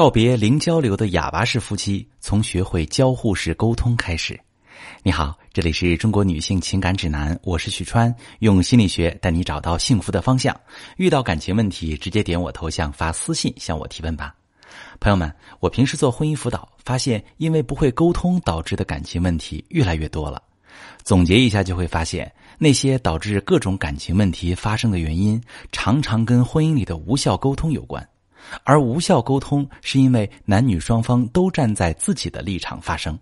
告别零交流的哑巴式夫妻，从学会交互式沟通开始。你好，这里是中国女性情感指南，我是许川，用心理学带你找到幸福的方向。遇到感情问题，直接点我头像发私信向我提问吧。朋友们，我平时做婚姻辅导，发现因为不会沟通导致的感情问题越来越多了。总结一下，就会发现那些导致各种感情问题发生的原因，常常跟婚姻里的无效沟通有关。而无效沟通是因为男女双方都站在自己的立场发生。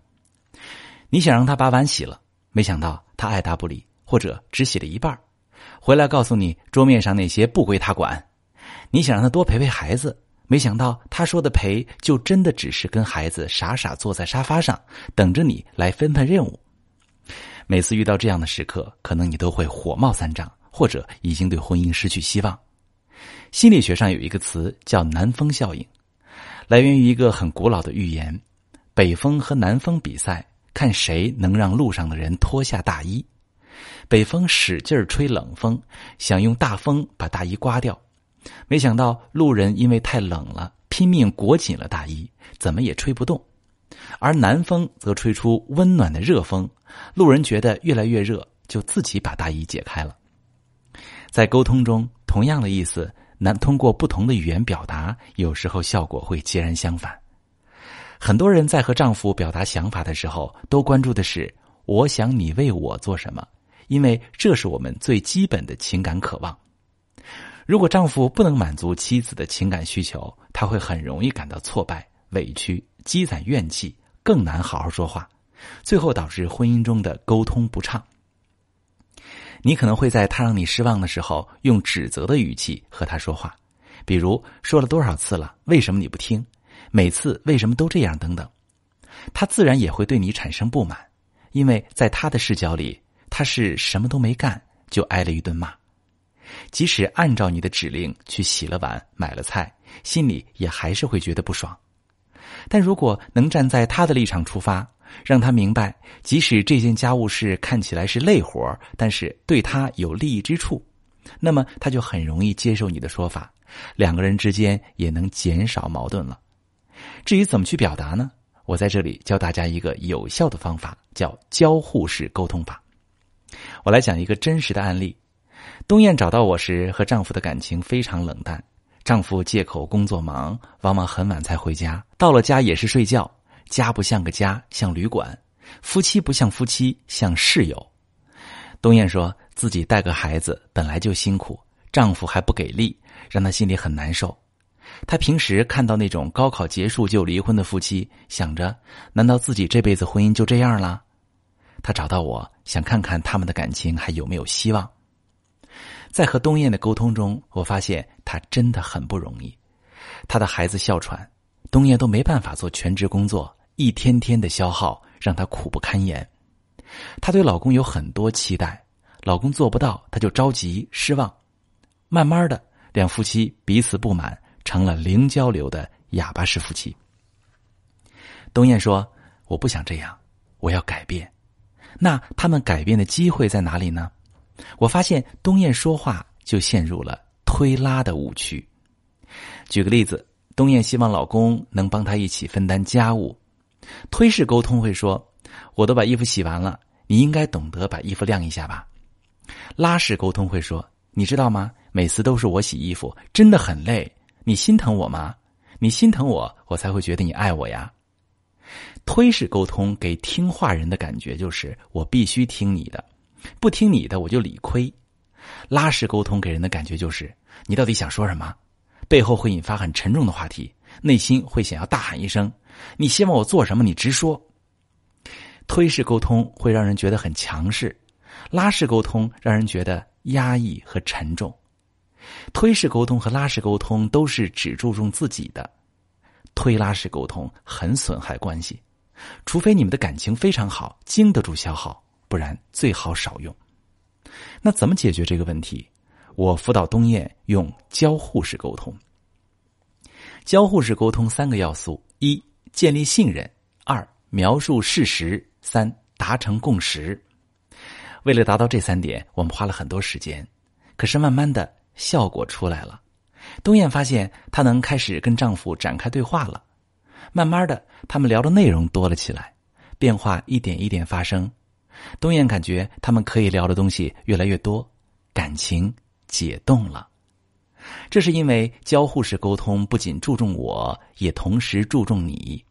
你想让他把碗洗了，没想到他爱答不理，或者只洗了一半回来告诉你桌面上那些不归他管。你想让他多陪陪孩子，没想到他说的陪就真的只是跟孩子傻傻坐在沙发上，等着你来分配任务。每次遇到这样的时刻，可能你都会火冒三丈，或者已经对婚姻失去希望。心理学上有一个词叫“南风效应”，来源于一个很古老的寓言：北风和南风比赛，看谁能让路上的人脱下大衣。北风使劲吹冷风，想用大风把大衣刮掉，没想到路人因为太冷了，拼命裹紧了大衣，怎么也吹不动。而南风则吹出温暖的热风，路人觉得越来越热，就自己把大衣解开了。在沟通中，同样的意思，难通过不同的语言表达，有时候效果会截然相反。很多人在和丈夫表达想法的时候，都关注的是“我想你为我做什么”，因为这是我们最基本的情感渴望。如果丈夫不能满足妻子的情感需求，他会很容易感到挫败、委屈，积攒怨气，更难好好说话，最后导致婚姻中的沟通不畅。你可能会在他让你失望的时候，用指责的语气和他说话，比如说了多少次了，为什么你不听？每次为什么都这样？等等，他自然也会对你产生不满，因为在他的视角里，他是什么都没干就挨了一顿骂，即使按照你的指令去洗了碗、买了菜，心里也还是会觉得不爽。但如果能站在他的立场出发。让他明白，即使这件家务事看起来是累活但是对他有利益之处，那么他就很容易接受你的说法，两个人之间也能减少矛盾了。至于怎么去表达呢？我在这里教大家一个有效的方法，叫交互式沟通法。我来讲一个真实的案例：东燕找到我时，和丈夫的感情非常冷淡，丈夫借口工作忙，往往很晚才回家，到了家也是睡觉。家不像个家，像旅馆；夫妻不像夫妻，像室友。东燕说自己带个孩子本来就辛苦，丈夫还不给力，让她心里很难受。她平时看到那种高考结束就离婚的夫妻，想着难道自己这辈子婚姻就这样了？她找到我想看看他们的感情还有没有希望。在和东燕的沟通中，我发现她真的很不容易。她的孩子哮喘，东燕都没办法做全职工作。一天天的消耗让她苦不堪言，她对老公有很多期待，老公做不到，她就着急失望。慢慢的，两夫妻彼此不满，成了零交流的哑巴式夫妻。东燕说：“我不想这样，我要改变。”那他们改变的机会在哪里呢？我发现东燕说话就陷入了推拉的误区。举个例子，东燕希望老公能帮她一起分担家务。推式沟通会说：“我都把衣服洗完了，你应该懂得把衣服晾一下吧。”拉式沟通会说：“你知道吗？每次都是我洗衣服，真的很累。你心疼我吗？你心疼我，我才会觉得你爱我呀。”推式沟通给听话人的感觉就是我必须听你的，不听你的我就理亏。拉式沟通给人的感觉就是你到底想说什么？背后会引发很沉重的话题，内心会想要大喊一声。你希望我做什么？你直说。推式沟通会让人觉得很强势，拉式沟通让人觉得压抑和沉重。推式沟通和拉式沟通都是只注重自己的，推拉式沟通很损害关系，除非你们的感情非常好，经得住消耗，不然最好少用。那怎么解决这个问题？我辅导东燕用交互式沟通。交互式沟通三个要素：一。建立信任，二描述事实，三达成共识。为了达到这三点，我们花了很多时间。可是慢慢的效果出来了，东燕发现她能开始跟丈夫展开对话了，慢慢的，他们聊的内容多了起来，变化一点一点发生。东燕感觉他们可以聊的东西越来越多，感情解冻了。这是因为交互式沟通不仅注重我，也同时注重你，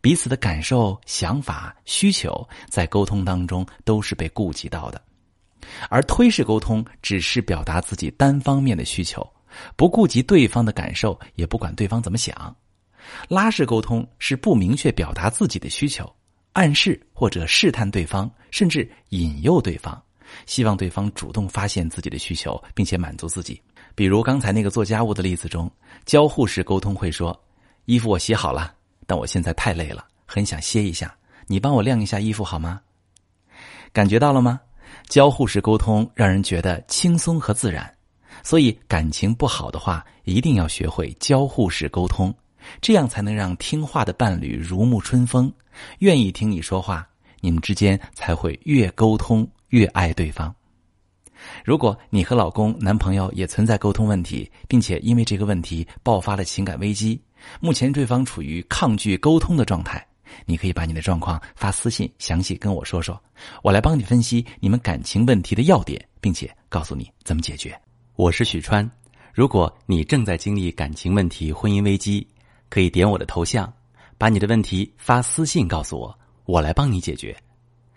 彼此的感受、想法、需求在沟通当中都是被顾及到的。而推式沟通只是表达自己单方面的需求，不顾及对方的感受，也不管对方怎么想。拉式沟通是不明确表达自己的需求，暗示或者试探对方，甚至引诱对方，希望对方主动发现自己的需求，并且满足自己。比如刚才那个做家务的例子中，交互式沟通会说：“衣服我洗好了，但我现在太累了，很想歇一下，你帮我晾一下衣服好吗？”感觉到了吗？交互式沟通让人觉得轻松和自然，所以感情不好的话，一定要学会交互式沟通，这样才能让听话的伴侣如沐春风，愿意听你说话，你们之间才会越沟通越爱对方。如果你和老公、男朋友也存在沟通问题，并且因为这个问题爆发了情感危机，目前对方处于抗拒沟通的状态，你可以把你的状况发私信，详细跟我说说，我来帮你分析你们感情问题的要点，并且告诉你怎么解决。我是许川，如果你正在经历感情问题、婚姻危机，可以点我的头像，把你的问题发私信告诉我，我来帮你解决。